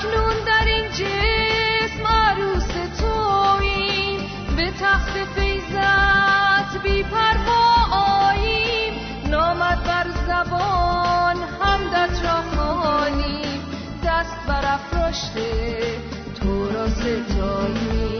اکنون در این جسم عروس توییم به تخت فیضت بی پرواییم نامت بر زبان همدت را خانیم دست بر افراشته تو را ستاییم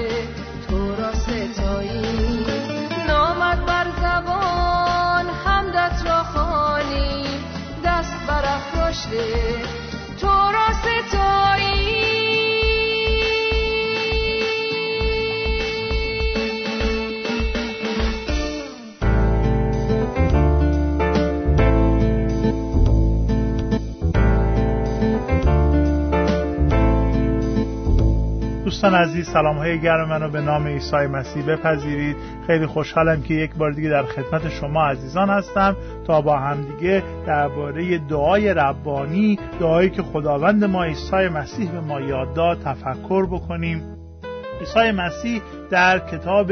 Yeah. دوستان عزیز سلام های گرم منو به نام عیسی مسیح بپذیرید. خیلی خوشحالم که یک بار دیگه در خدمت شما عزیزان هستم تا با همدیگه درباره دعای ربانی دعایی که خداوند ما عیسی مسیح به ما یاد داد تفکر بکنیم. عیسی مسیح در کتاب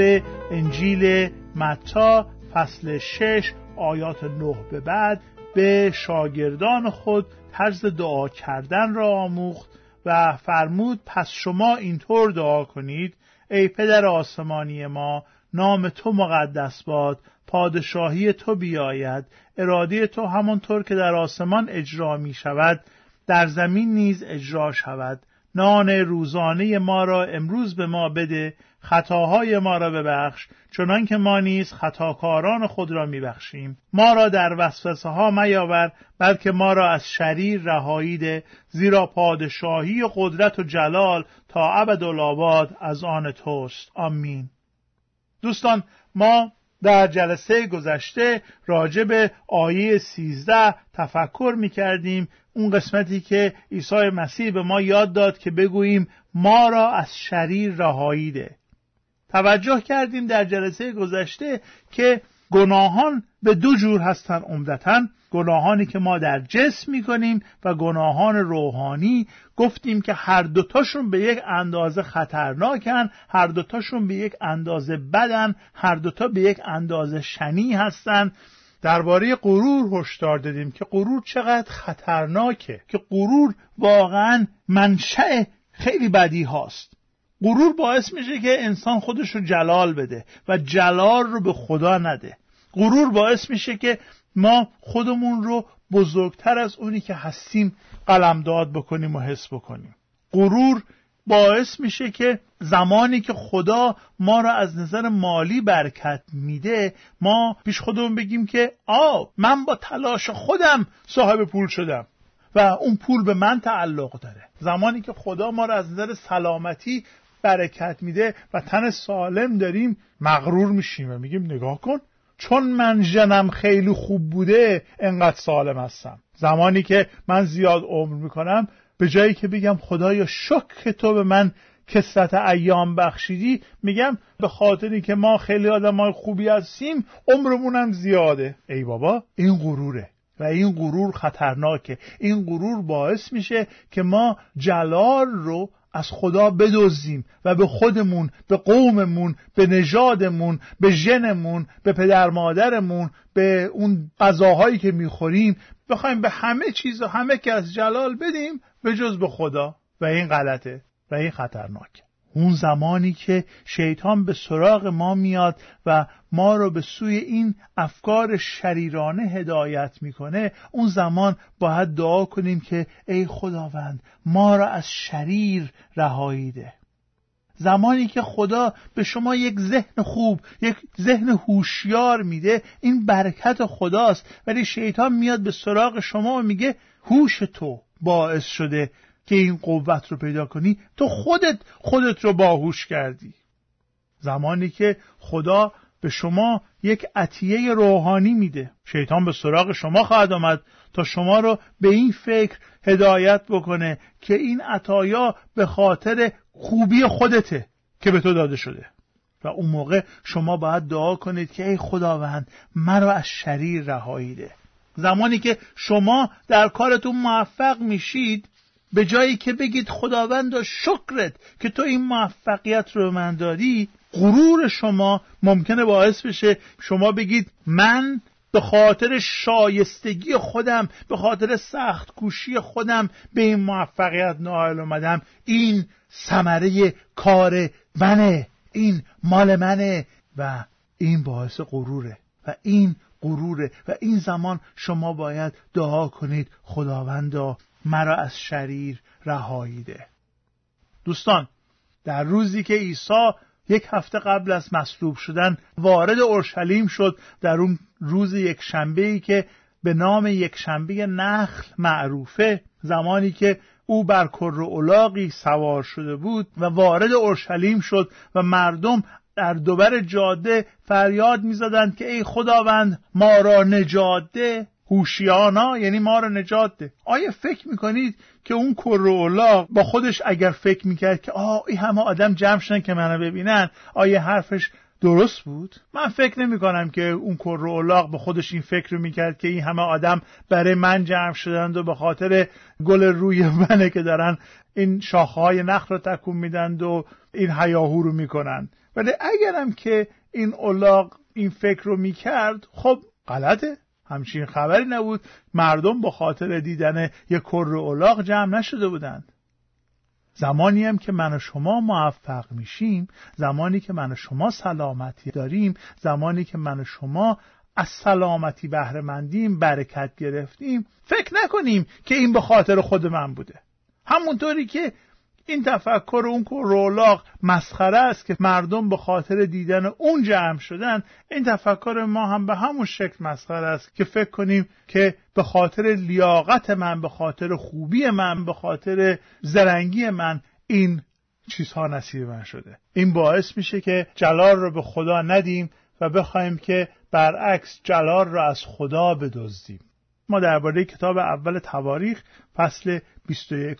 انجیل متا فصل 6 آیات 9 به بعد به شاگردان خود طرز دعا کردن را آموخت. و فرمود پس شما اینطور دعا کنید ای پدر آسمانی ما نام تو مقدس باد پادشاهی تو بیاید اراده تو همانطور که در آسمان اجرا می شود در زمین نیز اجرا شود. نان روزانه ما را امروز به ما بده خطاهای ما را ببخش چنان که ما نیز خطاکاران خود را میبخشیم. ما را در وسوسه ها میاور بلکه ما را از شریر رهایی ده زیرا پادشاهی و قدرت و جلال تا ابدالآباد از آن توست. آمین. دوستان ما در جلسه گذشته راجع به آیه سیزده تفکر می کردیم اون قسمتی که عیسی مسیح به ما یاد داد که بگوییم ما را از شریر رهایی ده توجه کردیم در جلسه گذشته که گناهان به دو جور هستند عمدتا. گناهانی که ما در جسم می‌کنیم و گناهان روحانی. گفتیم که هر دوتاشون به یک اندازه خطرناکن هر دوتاشون به یک اندازه بدن هر دوتا به یک اندازه شنی هستند درباره غرور هشدار دادیم که غرور چقدر خطرناکه که غرور واقعا منشأ خیلی بدی هاست. غرور باعث میشه که انسان خودش رو جلال بده و جلال رو به خدا نده. غرور باعث میشه که ما خودمون رو بزرگتر از اونی که هستیم قلمداد بکنیم و حس بکنیم. غرور باعث میشه که زمانی که خدا ما را از نظر مالی برکت میده ما پیش خودمون بگیم که آ من با تلاش خودم صاحب پول شدم و اون پول به من تعلق داره. زمانی که خدا ما را از نظر سلامتی برکت میده و تن سالم داریم مغرور میشیم و میگیم نگاه کن چون من جنم خیلی خوب بوده انقدر سالم هستم. زمانی که من زیاد عمر می‌کنم به جایی که بگم خدایا شکر تو به من کسرت ایام بخشیدی میگم به خاطری که ما خیلی آدم خوبی هستیم عمرمونم زیاده. ای بابا این غروره و این غرور خطرناکه. این غرور باعث میشه که ما جلال رو از خدا بدزدیم و به خودمون به قوممون به نژادمون به ژنمون به پدر مادرمون به اون غذاهایی که می‌خوریم بخوایم به همه چیز و همه که از جلال بدیم به جز به خدا و این غلطه و این خطرناکه اون زمانی که شیطان به سراغ ما میاد و ما رو به سوی این افکار شریرانه هدایت می‌کنه اون زمان باید دعا کنیم که ای خداوند ما را از شریر رهایی ده زمانی که خدا به شما یک ذهن خوب یک ذهن هوشیار میده این برکت خداست. ولی شیطان میاد به سراغ شما و میگه هوش تو. باعث شده که این قوت رو پیدا کنی تو خودت خودت رو باهوش کردی. زمانی که خدا به شما یک عطیه روحانی میده. شیطان به سراغ شما خواهد آمد تا شما رو به این فکر هدایت بکنه که این عطایا به خاطر خوبی خودته که به تو داده شده. و اون موقع شما باید دعا کنید که ای خداوند مرا از شریر رهایی ده زمانی که شما در کارتون موفق میشید به جایی که بگید خداوند شکرت که تو این موفقیت رو من داری غرور شما ممکنه باعث بشه شما بگید من به خاطر شایستگی خودم به خاطر سخت کوشی خودم به این موفقیت نائل اومدم. این ثمره کار منه این مال منه و این باعث غروره و این غروره. و این زمان شما باید دعا کنید خداوندا مرا از شریر رهایی ده دوستان در روزی که عیسی یک هفته قبل از مصلوب شدن وارد اورشلیم شد در اون روز یک شنبه ای که به نام یک شنبه نخل معروفه زمانی که او بر کر اولاقی سوار شده بود و وارد اورشلیم شد و مردم در دوبر جاده فریاد می‌زدند که ای خداوند ما را نجاده هوشیانا یعنی ما رو نجات ده. آیا فکر می‌کنید که اون کرولا با خودش اگر فکر می‌کرد که آه این همه آدم جمع شدن که منو ببینن آیا حرفش درست بود؟ من فکر نمی کنم که اون کرولاق به خودش این فکر می‌کرد که این همه آدم برای من جمع شدند و به خاطر گل روی منه که دارن این شاخه های نخل رو تکون میدند و این حیاهو رو می‌کنند. ولی اگرم که این اولاق این فکر رو می‌کرد خب غلطه. همچین خبری نبود. مردم با خاطر دیدن یک کر اولاغ جمع نشده بودند. زمانی هم که من و شما موفق میشیم زمانی که من و شما سلامتی داریم زمانی که من و شما از سلامتی بهرهمندیم برکت گرفتیم فکر نکنیم که این به خاطر خود من بوده. همونطوری که این تفکر اون رولاق مسخره است که مردم به خاطر دیدن اون جمع شدن این تفکر ما هم به همون شکل مسخره است که فکر کنیم که به خاطر لیاقت من به خاطر خوبی من به خاطر زرنگی من این چیزها نصیب من شده. این باعث میشه که جلال رو به خدا ندیم و بخوایم که برعکس جلال رو از خدا بدزدیم. ما درباره کتاب اول تواریخ فصل 21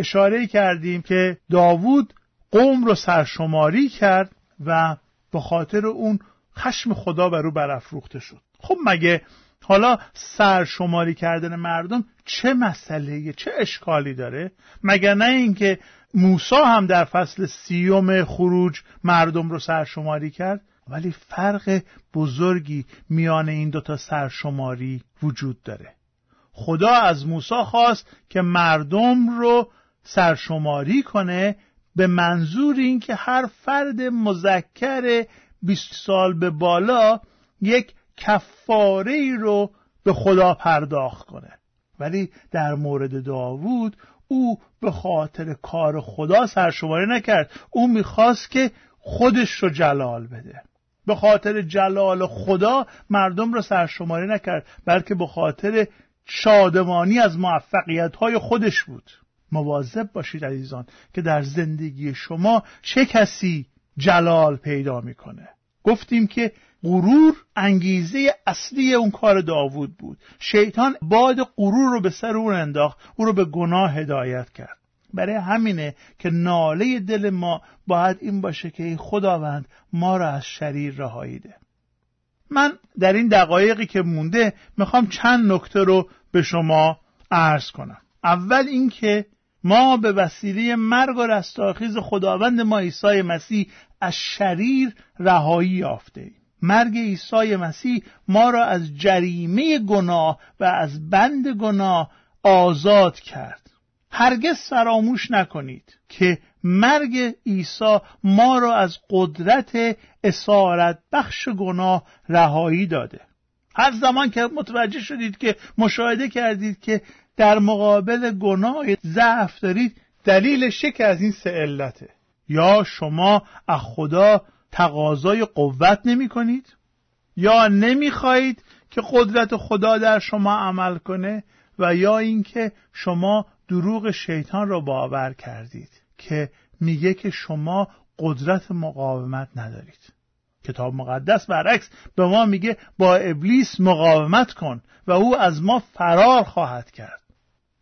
اشاره کردیم که داوود قوم رو سرشماری کرد و به خاطر اون خشم خدا بر او برافروخته شد. خب مگه حالا سرشماری کردن مردم چه مسئله چه اشکالی داره؟ مگر نه اینکه موسی هم در فصل سیوم خروج مردم رو سرشماری کرد؟ ولی فرق بزرگی میان این دوتا سرشماری وجود داره. خدا از موسی خواست که مردم رو سرشماری کنه به منظور اینکه هر فرد مذکر 20 سال به بالا یک کفاره ای رو به خدا پرداخت کنه. ولی در مورد داوود او به خاطر کار خدا سرشماری نکرد. او می‌خواست که خودش رو جلال بده. به خاطر جلال خدا مردم رو سرشماری نکرد بلکه به خاطر شادمانی از موفقیت های خودش بود. مواظب باشید عزیزان که در زندگی شما چه کسی جلال پیدا می‌کنه. گفتیم که غرور انگیزه اصلی اون کار داوود بود. شیطان باد غرور رو به سر اون انداخت او رو به گناه هدایت کرد. برای همینه که ناله دل ما باید این باشه که ای خداوند ما را از شریر رهایی ده من در این دقایقی که مونده می‌خوام چند نکته رو به شما عرض کنم. اول اینکه ما به وسیله مرگ و رستاخیز خداوند ما عیسی مسیح از شریر رهایی یافته ایم. مرگ عیسی مسیح ما را از جریمه گناه و از بند گناه آزاد کرد. هرگز فراموش نکنید که مرگ عیسی ما را از قدرت اسارت بخش گناه رهایی داده. هر زمان که متوجه شدید که مشاهده کردید که در مقابل گناه ضعف دارید دلیلش که از این سه علته. یا شما از خدا تقاضای قوت نمی کنید؟ یا نمی خواهید که قدرت خدا در شما عمل کنه؟ و یا اینکه شما دروغ شیطان را باور کردید که میگه که شما قدرت مقاومت ندارید. کتاب مقدس برعکس به ما میگه با ابلیس مقاومت کن و او از ما فرار خواهد کرد.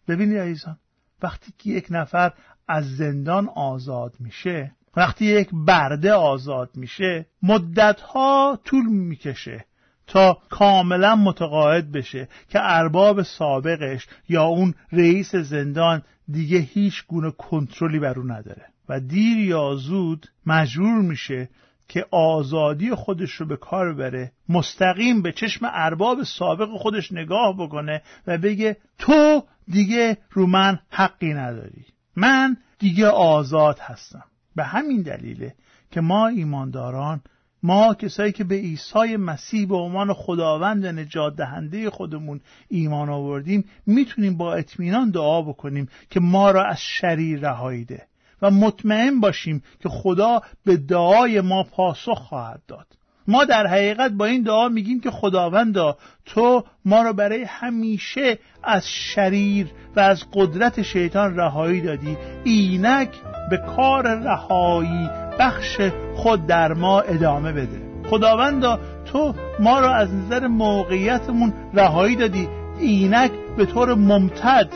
ببینید عزیزان وقتی که یک نفر از زندان آزاد میشه وقتی یک برده آزاد میشه مدتها طول می‌کشه تا کاملا متقاعد بشه که ارباب سابقش یا اون رئیس زندان دیگه هیچ گونه کنترلی بر او نداره. و دیر یا زود مجبور میشه که آزادی خودش رو به کار بره مستقیم به چشم ارباب سابق خودش نگاه بکنه و بگه تو دیگه رو من حقی نداری. من دیگه آزاد هستم. به همین دلیله که ما ایمانداران ما کسایی که به عیسی مسیح به عنوان خداوند و نجات دهنده خودمون ایمان آوردیم می‌تونیم با اطمینان دعا بکنیم که ما را از شریر رهایی ده و مطمئن باشیم که خدا به دعای ما پاسخ خواهد داد. ما در حقیقت با این دعا میگیم که خداوندا تو ما را برای همیشه از شریر و از قدرت شیطان رهایی دادی. اینک به کار رهایی بخش خود در ما ادامه بده. خداوندا تو ما را از نظر موقعیتمون رهایی دادی. اینک به طور ممتد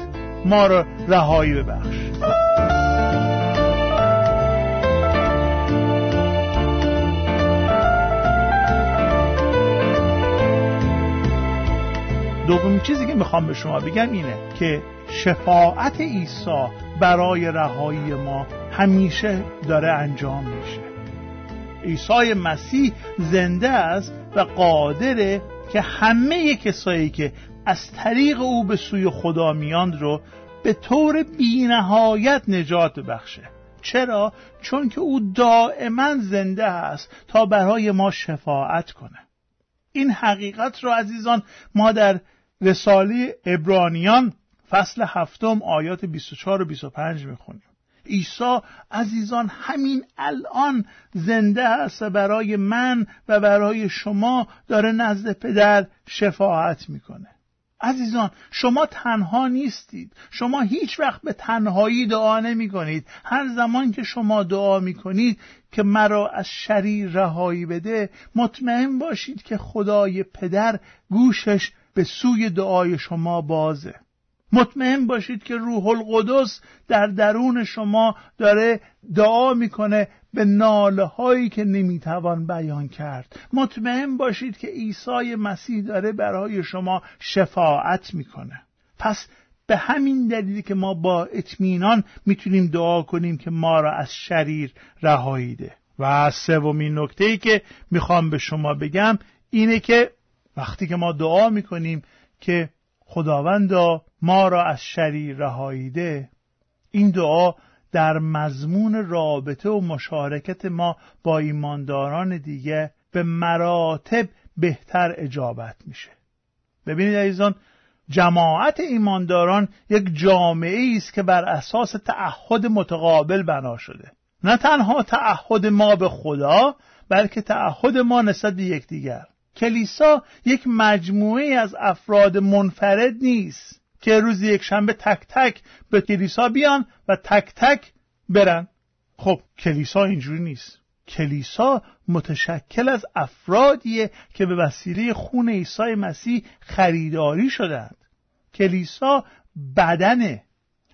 ما را رهایی ببخش. دومین چیزی که می‌خوام به شما بگم اینه که شفاعت عیسی برای رهایی ما همیشه داره انجام میشه. عیسی مسیح زنده است و قادره که همه کسایی که از طریق او به سوی خدا میاند رو به طور بینهایت نجات بخشه. چرا؟ چون که او دائما زنده است تا برای ما شفاعت کنه. این حقیقت را عزیزان ما در رساله ابرانیان فصل هفتم آیات 24 و 25 می‌خونیم. عیسی عزیزان همین الان زنده است و برای من و برای شما داره نزد پدر شفاعت می‌کنه. عزیزان شما تنها نیستید. شما هیچ وقت به تنهایی دعا نمی کنید هر زمان که شما دعا می کنید که مرا از شریر رهایی بده مطمئن باشید که خدای پدر گوشش به سوی دعای شما بازه. مطمئن باشید که روح القدس در درون شما داره دعا می‌کنه به ناله هایی که نمی‌توان بیان کرد. مطمئن باشید که عیسی مسیح داره برای شما شفاعت می‌کنه. پس به همین دلیلی که ما با اطمینان می‌تونیم دعا کنیم که ما را از شریر رهایی ده و سومین نکته ای که می‌خوام به شما بگم اینه که وقتی که ما دعا می‌کنیم که خداوندا ما را از شریر رهاییده این دعا در مضمون رابطه و مشارکت ما با ایمانداران دیگه به مراتب بهتر اجابت میشه. ببینید عزیزان جماعت ایمانداران یک جامعه است که بر اساس تعهد متقابل بنا شده. نه تنها تعهد ما به خدا بلکه تعهد ما نسبت به یکدیگر. کلیسا یک مجموعه از افراد منفرد نیست که روز یک شنبه تک تک به کلیسا بیان و تک تک برن. خب کلیسا اینجوری نیست. کلیسا متشکل از افرادیه که به وسیله خون عیسی مسیح خریداری شدند. کلیسا بدنه.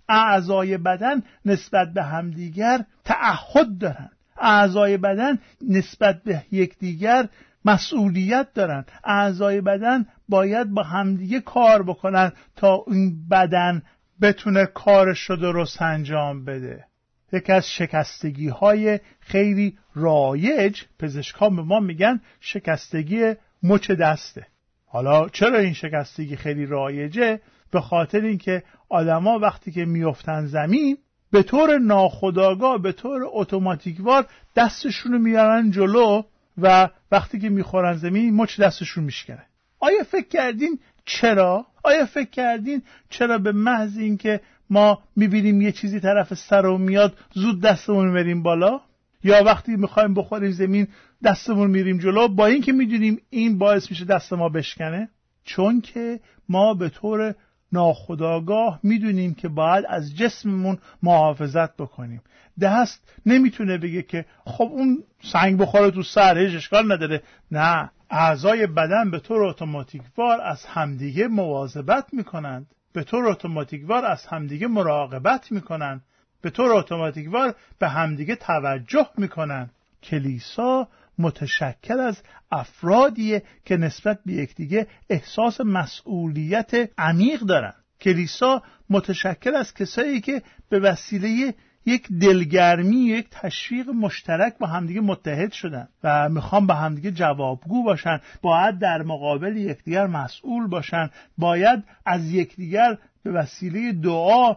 اعضای بدن نسبت به همدیگر تعهد دارند. اعضای بدن نسبت به یکدیگر مسئولیت دارن. اعضای بدن باید با همدیگه کار بکنن تا این بدن بتونه کارش رو درست انجام بده. یکی از شکستگی های خیلی رایج پزشکان به ما میگن شکستگی مچ دسته. حالا چرا این شکستگی خیلی رایجه؟ به خاطر اینکه آدما وقتی که میفتن زمین به طور ناخودآگاه به طور اتوماتیکوار دستشون رو میارن جلو و وقتی که می‌خورن زمین مچ دستشون میشکنه. آیا فکر کردین چرا؟ آیا فکر کردین چرا به محض اینکه ما می‌بینیم یه چیزی طرف سر و میاد زود دستمون میریم بالا؟ یا وقتی می‌خوایم بخوریم زمین دستمون میریم جلو با اینکه می‌دونیم این باعث میشه دست ما بشکنه؟ چون که ما به طور ناخداگاه می‌دونیم که باید از جسممون محافظت بکنیم. دست نمی‌تونه بگه که خب اون سنگ بخوره تو سر هیچ اشکال نداره. نه اعضای بدن به طور اتوماتیکوار از همدیگه مواظبت می‌کنند. به طور اتوماتیکوار از همدیگه مراقبت می‌کنند. به طور اتوماتیکوار به همدیگه توجه می‌کنند. کلیسا متشکل از افرادیه که نسبت به یکدیگه احساس مسئولیت عمیق دارن. کلیسا متشکل از کسایی که به وسیله یک دلگرمی یک تشویق مشترک با همدیگه متحد شدن و می‌خوام به همدیگه جوابگو باشن باید در مقابل یکدیگر مسئول باشن باید از یکدیگر به وسیله دعا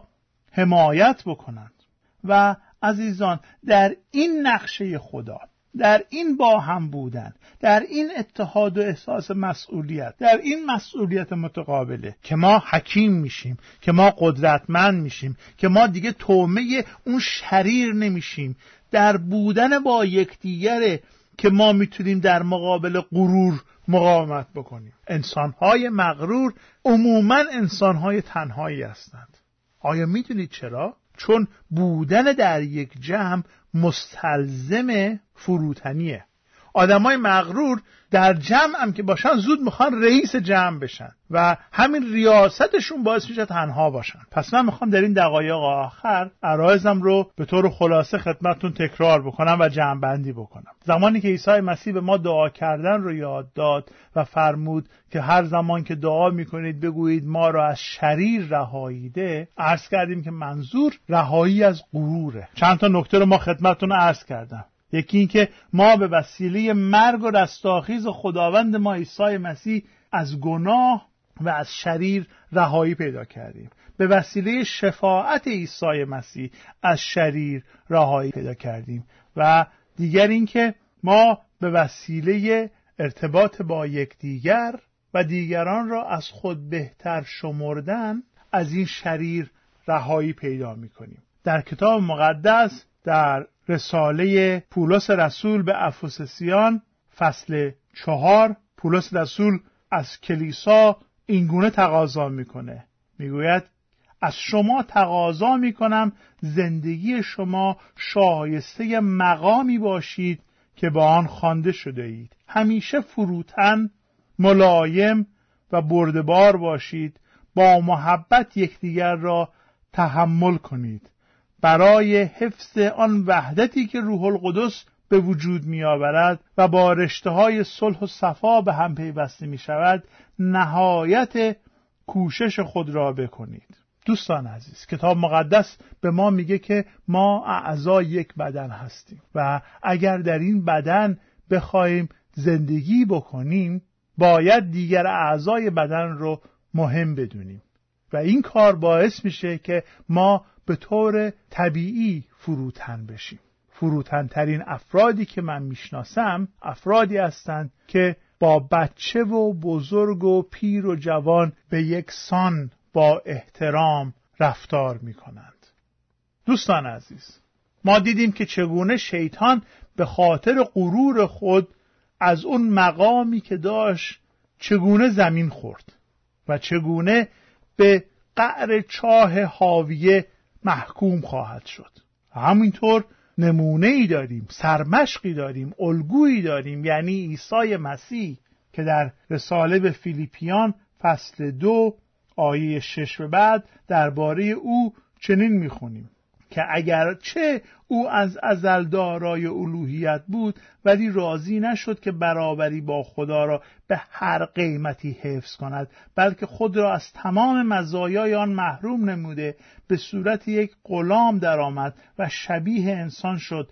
حمایت بکنند. و عزیزان در این نقشه خدا در این با هم بودن در این اتحاد و احساس مسئولیت در این مسئولیت متقابله که ما حکیم میشیم که ما قدرتمند میشیم که ما دیگه تومه اون شریر نمیشیم. در بودن با یکدیگره که ما می‌تونیم در مقابل غرور مقاومت بکنیم. انسانهای مغرور عموما انسانهای تنهایی هستند. آیا می‌دونید چرا؟ چون بودن در یک جمع مستلزم فروتنیه. آدمای مغرور در جمع هم که باشن زود می‌خوان رئیس جمع بشن و همین ریاستشون باعث میشه تنها باشن. پس من می‌خوام در این دقایق آخر عرایزم رو به طور خلاصه خدمتتون تکرار بکنم و جمع بندی بکنم. زمانی که عیسی مسیح به ما دعا کردن رو یاد داد و فرمود که هر زمان که دعا می‌کنید بگویید ما را از شریر رهاییده عرض کردیم که منظور رهایی از غروره چند تا نکته رو ما خدمتتون عرض کردم. یکی اینکه ما به وسیله مرگ و رستاخیز خداوند ما عیسی مسیح از گناه و از شریر رهایی پیدا کردیم به وسیله شفاعت عیسی مسیح از شریر رهایی پیدا کردیم و دیگر اینکه ما به وسیله ارتباط با یکدیگر و دیگران را از خود بهتر شمردن از این شریر رهایی پیدا می کنیم. در کتاب مقدس در رساله پولس رسول به افسسیان فصل چهار پولس رسول از کلیسا اینگونه تقاضا می‌کنه. می‌گوید از شما تقاضا می‌کنم زندگی شما شایسته مقامی باشید که با آن خوانده شده اید. همیشه فروتن ملایم و بردبار باشید. با محبت یکدیگر را تحمل کنید. برای حفظ آن وحدتی که روح القدس به وجود می آورد و با رشته های صلح و صفا به هم پیوسته می شود نهایت کوشش خود را بکنید. دوستان عزیز کتاب مقدس به ما میگه که ما اعضای یک بدن هستیم و اگر در این بدن بخوایم زندگی بکنیم باید دیگر اعضای بدن رو مهم بدونیم. و این کار باعث میشه که ما به طور طبیعی فروتن بشیم فروتن ترین افرادی که من می‌شناسم افرادی هستند که با بچه و بزرگ و پیر و جوان به یک سان با احترام رفتار می کنند. دوستان عزیز ما دیدیم که چگونه شیطان به خاطر غرور خود از اون مقامی که داشت چگونه زمین خورد و چگونه به قعر چاه حاویه محکوم خواهد شد. همینطور نمونه ای داریم سرمشقی داریم الگویی داریم یعنی عیسی مسیح که در رساله به فیلیپیان فصل دو آیه شش به بعد درباره او چنین می‌خونیم. که اگر چه او از ازل دارای الوهیت بود ولی راضی نشد که برابری با خدا را به هر قیمتی حفظ کند بلکه خود را از تمام مزایای آن محروم نموده به صورت یک غلام درآمد و شبیه انسان شد.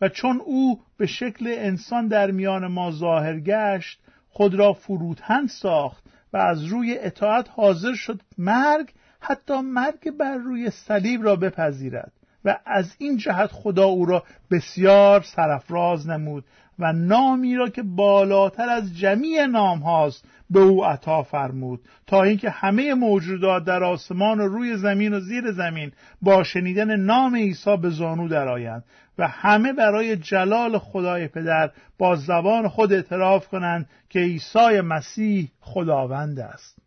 و چون او به شکل انسان در میان ما ظاهر گشت خود را فروتن ساخت و از روی اطاعت حاضر شد مرگ حتی مرگ بر روی صلیب را بپذیرد و از این جهت خدا او را بسیار سرفراز نمود و نامی را که بالاتر از جمیع نام هاست به او عطا فرمود تا اینکه همه موجودات در آسمان و روی زمین و زیر زمین با شنیدن نام عیسی به زانو درآیند و همه برای جلال خدای پدر با زبان خود اعتراف کنند که عیسی مسیح خداوند است.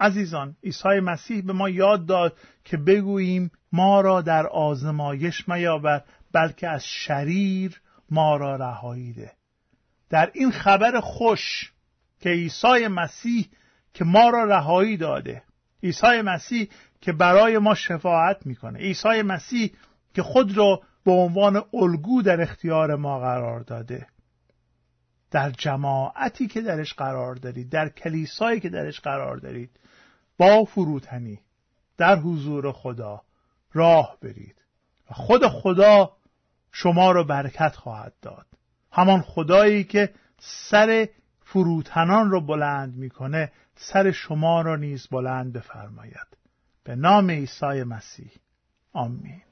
عزیزان عیسی مسیح به ما یاد داد که بگوییم ما را در آزمایش میابد بلکه از شریر ما را رهایی ده. در این خبر خوش که عیسی مسیح که ما را رهایی داده عیسی مسیح که برای ما شفاعت می‌کنه عیسی مسیح که خود را به عنوان الگو در اختیار ما قرار داده. در جماعتی که درش قرار دارید در کلیسایی که درش قرار دارید با فروتنی در حضور خدا راه برید. و خود خدا شما را برکت خواهد داد. همان خدایی که سر فروتنان را بلند می‌کنه سر شما را نیز بلند بفرماید. به نام عیسی مسیح. آمین.